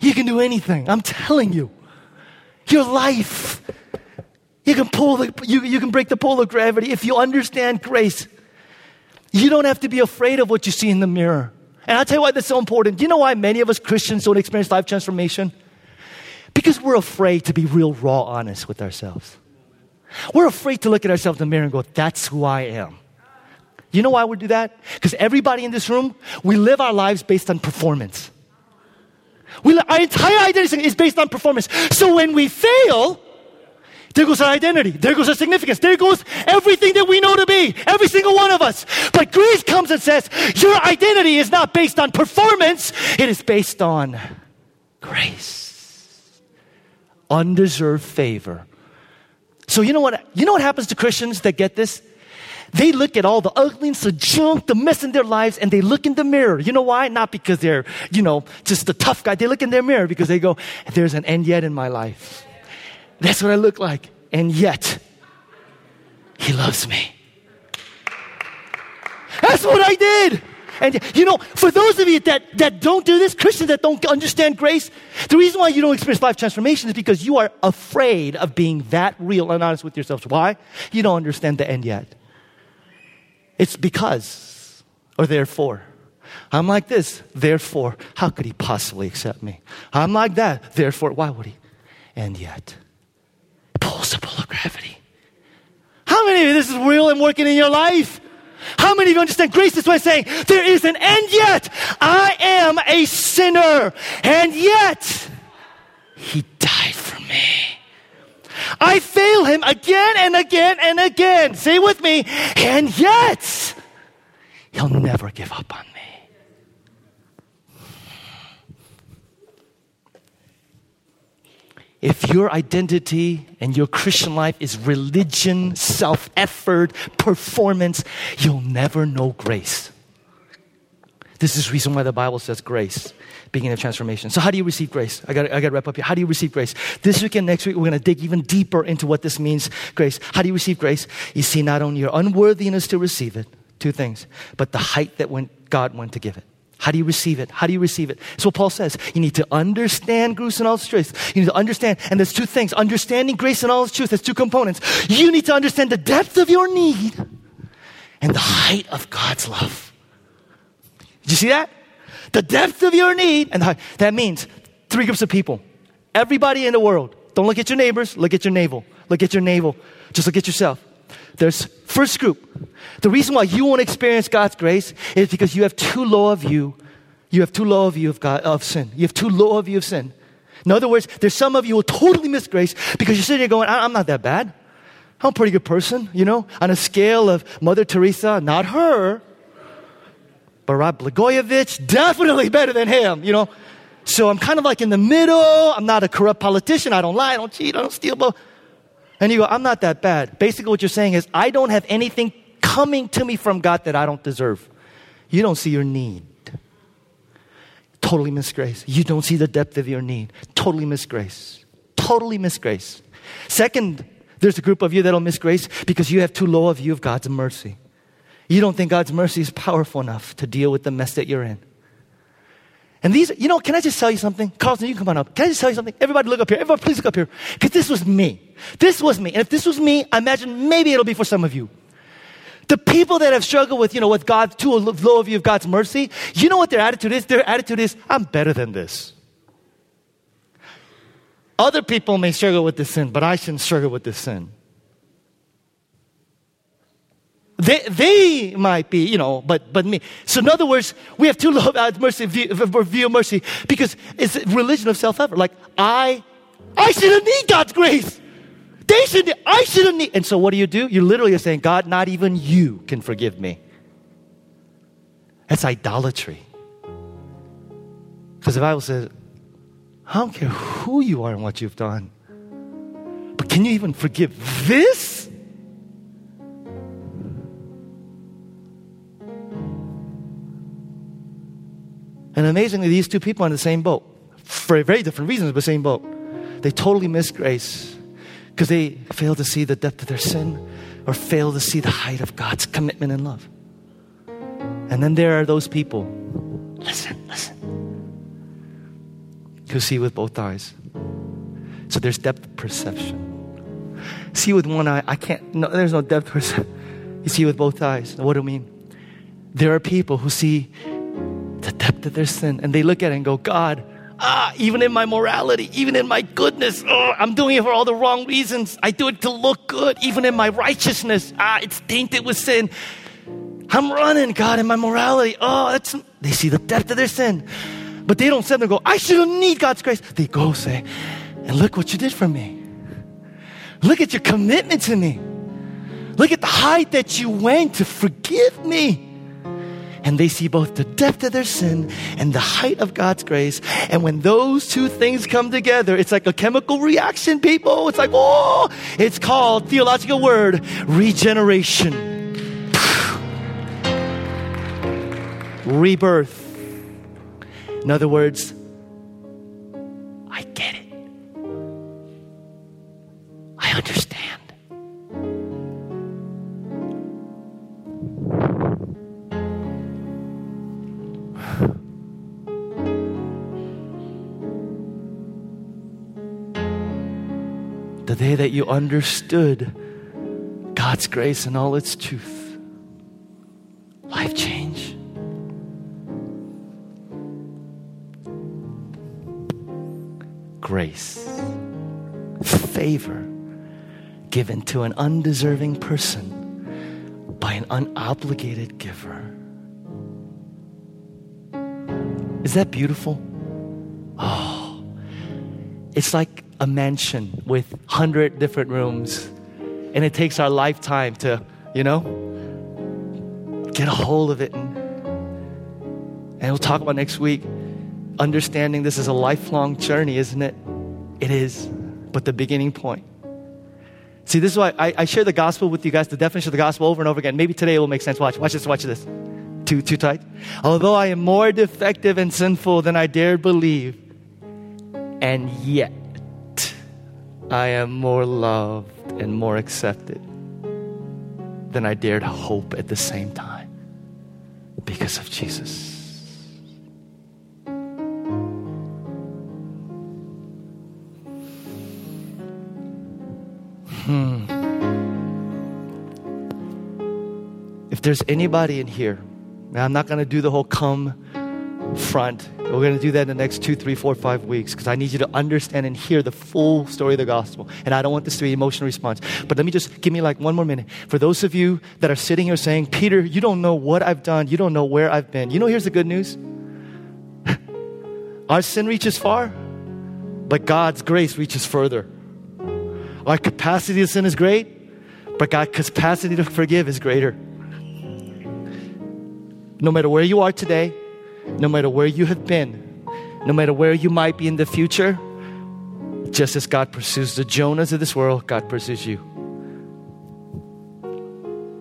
you can do anything. I'm telling you. Your life, you can pull the, you, you can break the pull of gravity if you understand grace. You don't have to be afraid of what you see in the mirror. And I'll tell you why that's so important. Do you know why many of us Christians don't experience life transformation? Because we're afraid to be real, raw, honest with ourselves. We're afraid to look at ourselves in the mirror and go, that's who I am. You know why we do that? Because everybody in this room, we live our lives based on performance. We, our entire identity is based on performance. So when we fail, there goes our identity. There goes our significance. There goes everything that we know to be. Every single one of us. But grace comes and says, your identity is not based on performance. It is based on grace. Undeserved favor so you know what? You know what happens to Christians that get this? They look at all the ugliness, the junk, the mess in their lives, and they look in the mirror. You know why? Not because they're, you know, just a tough guy. They look in their mirror because they go, there's an end yet in my life. That's what I look like. And yet, he loves me. That's what I did. And you know, for those of you that, that don't do this, Christians that don't understand grace, the reason why you don't experience life transformation is because you are afraid of being that real and honest with yourselves. Why? You don't understand the end yet. It's because, or therefore. I'm like this, therefore, how could he possibly accept me? I'm like that, therefore, why would he? And yet, pulls the pull of gravity. How many of you this is real and working in your life? How many of you understand grace this way saying, there is an end yet? I am a sinner, and yet he died for me. I fail him again and again and again. Say with me, and yet he'll never give up on me. If your identity and your Christian life is religion, self effort, performance, you'll never know grace. This is the reason why the Bible says grace, beginning of transformation. So, how do you receive grace? I got I to wrap up here. How do you receive grace? This week and next week, we're going to dig even deeper into what this means grace. How do you receive grace? You see not only your unworthiness to receive it, two things, but the height that went, God went to give it. How do you receive it? How do you receive it? So Paul says, you need to understand grace and all its truth. You need to understand, and there's two things. Understanding grace and all its truth, there's two components. You need to understand the depth of your need and the height of God's love. Did you see that? The depth of your need and. That means three groups of people. Everybody in the world. Don't look at your neighbors, look at your navel. Look at your navel. Just look at yourself. There's first group. The reason why you won't experience God's grace is because you have too low a view. You have too low a view of God of sin. You have too low a view of sin. In other words, there's some of you who will totally miss grace because you're sitting there going, I'm not that bad. I'm a pretty good person, you know, on a scale of Mother Teresa, not her, but Rod Blagojevich, definitely better than him, you know. So I'm kind of like in the middle. I'm not a corrupt politician. I don't lie. I don't cheat. I don't steal. But and you go, I'm not that bad. Basically, what you're saying is, I don't have anything coming to me from God that I don't deserve. You don't see your need. Totally miss grace. You don't see the depth of your need. Totally miss grace. Totally miss grace. Second, there's a group of you that'll miss grace because you have too low a view of God's mercy. You don't think God's mercy is powerful enough to deal with the mess that you're in. And these, you know, can I just tell you something? Carlton, you come on up. Can I just tell you something? Everybody look up here. Everybody please look up here. Because this was me. This was me. And if this was me, I imagine maybe it'll be for some of you. The people that have struggled with, you know, with God, too low view of God's mercy, you know what their attitude is? Their attitude is, I'm better than this. Other people may struggle with this sin, but I shouldn't struggle with this sin. They, they might be, you know, but, but me. So in other words, we have two low mercy, view, view mercy because it's a religion of self-effort. Like, I, I shouldn't need God's grace. They shouldn't. I shouldn't need. And so what do you do? You literally are saying, God, not even you can forgive me. That's idolatry. Because the Bible says, I don't care who you are and what you've done. But can you even forgive this? And amazingly, these two people are in the same boat for very different reasons, but same boat. They totally miss grace because they fail to see the depth of their sin or fail to see the height of God's commitment and love. And then there are those people, listen, listen, who see with both eyes. So there's depth perception. See with one eye, I can't, no, there's no depth perception. You see with both eyes. What do I mean? There are people who see the depth of their sin. And they look at it and go, God, ah, even in my morality, even in my goodness, I'm doing it for all the wrong reasons. I do it to look good. Even in my righteousness, ah, it's tainted with sin. I'm running, God, in my morality. Oh, that's, they see the depth of their sin. But they don't and go, I shouldn't need God's grace. They go say, and look what you did for me. Look at your commitment to me. Look at the height that you went to forgive me and they see both the depth of their sin and the height of God's grace. And when those two things come together, it's like a chemical reaction, people. It's like, oh, it's called, theological word, regeneration. Rebirth. In other words, that you understood God's grace and all its truth. Life change. Grace, favor given to an undeserving person by an unobligated giver. Is that beautiful? Oh, it's like a mansion with 100 different rooms, and it takes our lifetime to, you know, get a hold of it. And, and we'll talk about next week understanding this is a lifelong journey, isn't it? It is, but the beginning point. See, this is why I, I, share the gospel with you guys, the definition of the gospel over and over again. Maybe today it will make sense. Watch, watch this, watch this. Too, too tight. Although I am more defective and sinful than I dared believe, and yet I am more loved and more accepted than I dared hope at the same time because of Jesus. Hmm. If there's anybody in here, I'm not going to do the whole come front. We're going to do that in the next two, three, four, five weeks because I need you to understand and hear the full story of the gospel. And I don't want this to be emotional response. But let me just give me like one more minute. For those of you that are sitting here saying, Peter, you don't know what I've done, you don't know where I've been. You know, here's the good news our sin reaches far, but God's grace reaches further. Our capacity to sin is great, but God's capacity to forgive is greater. No matter where you are today, no matter where you have been, no matter where you might be in the future, just as God pursues the Jonahs of this world, God pursues you.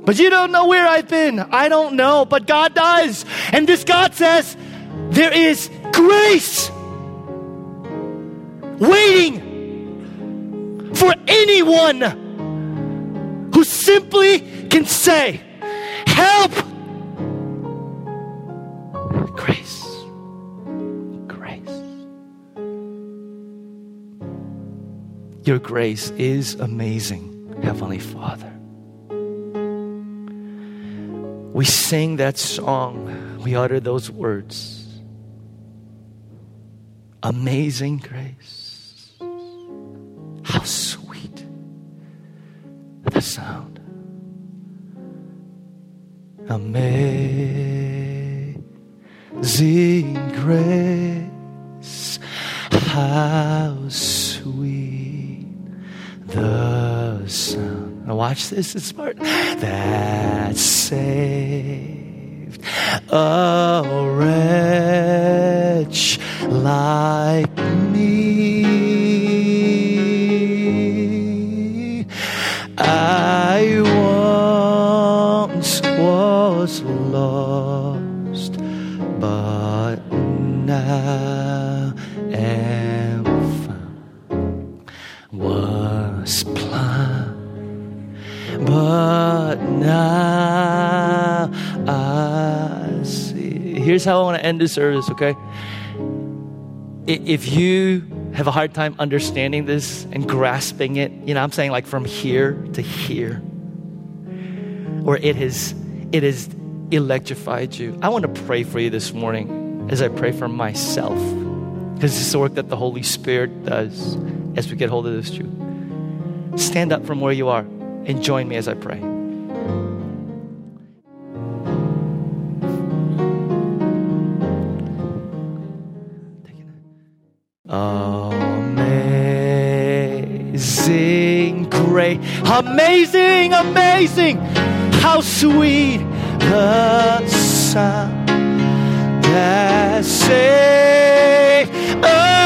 But you don't know where I've been. I don't know, but God does. And this God says, there is grace waiting for anyone who simply can say, Your grace is amazing, Heavenly Father. We sing that song, we utter those words. Amazing grace. How sweet the sound. Amazing grace. How sweet the sound. Now watch this, it's smart. That saved a wretch like me. Here's how I want to end this service, okay? If you have a hard time understanding this and grasping it, you know, I'm saying like from here to here, or it has it has electrified you. I want to pray for you this morning as I pray for myself. Because it's the work that the Holy Spirit does as we get hold of this truth. Stand up from where you are and join me as I pray. Amazing amazing, amazing, how sweet the sound that saved. Oh,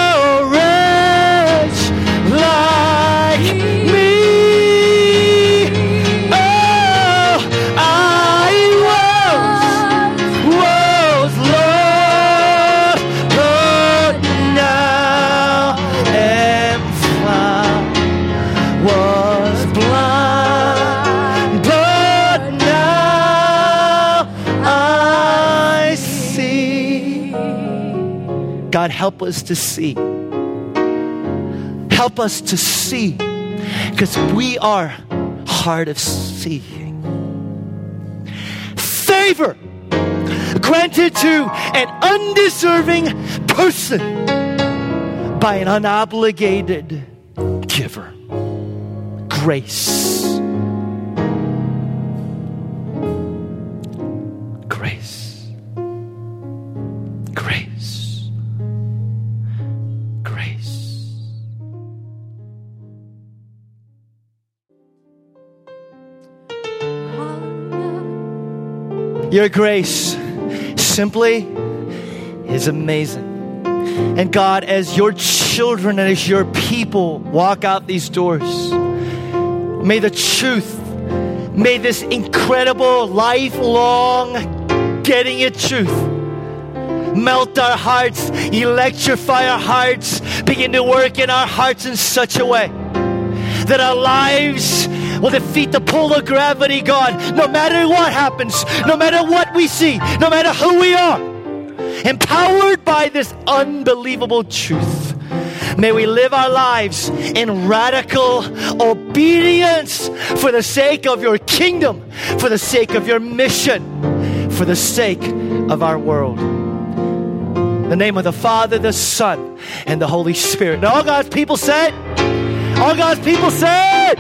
God, help us to see. Help us to see because we are hard of seeing. Favor granted to an undeserving person by an unobligated giver. Grace. Your grace simply is amazing. And God, as your children and as your people walk out these doors, may the truth, may this incredible, lifelong getting it truth melt our hearts, electrify our hearts, begin to work in our hearts in such a way that our lives will defeat the pull of gravity, God, no matter what happens, no matter what we see, no matter who we are. Empowered by this unbelievable truth, may we live our lives in radical obedience for the sake of your kingdom, for the sake of your mission, for the sake of our world. In the name of the Father, the Son, and the Holy Spirit. And all God's people said, all God's people said,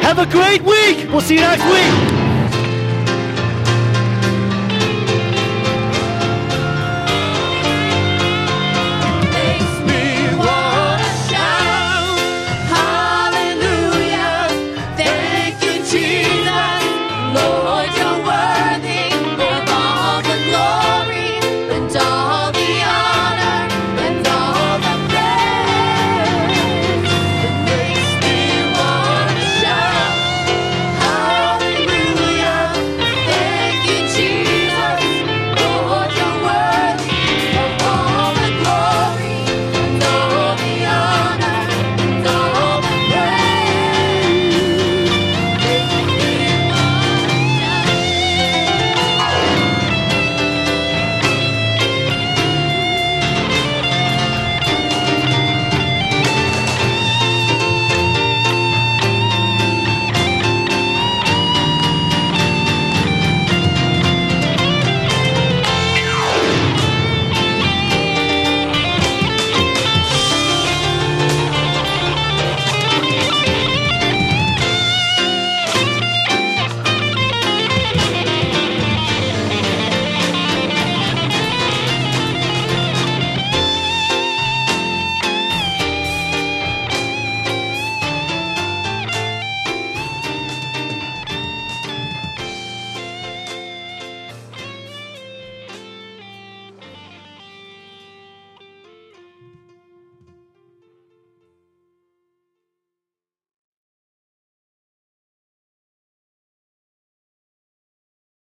have a great week. We'll see you next week.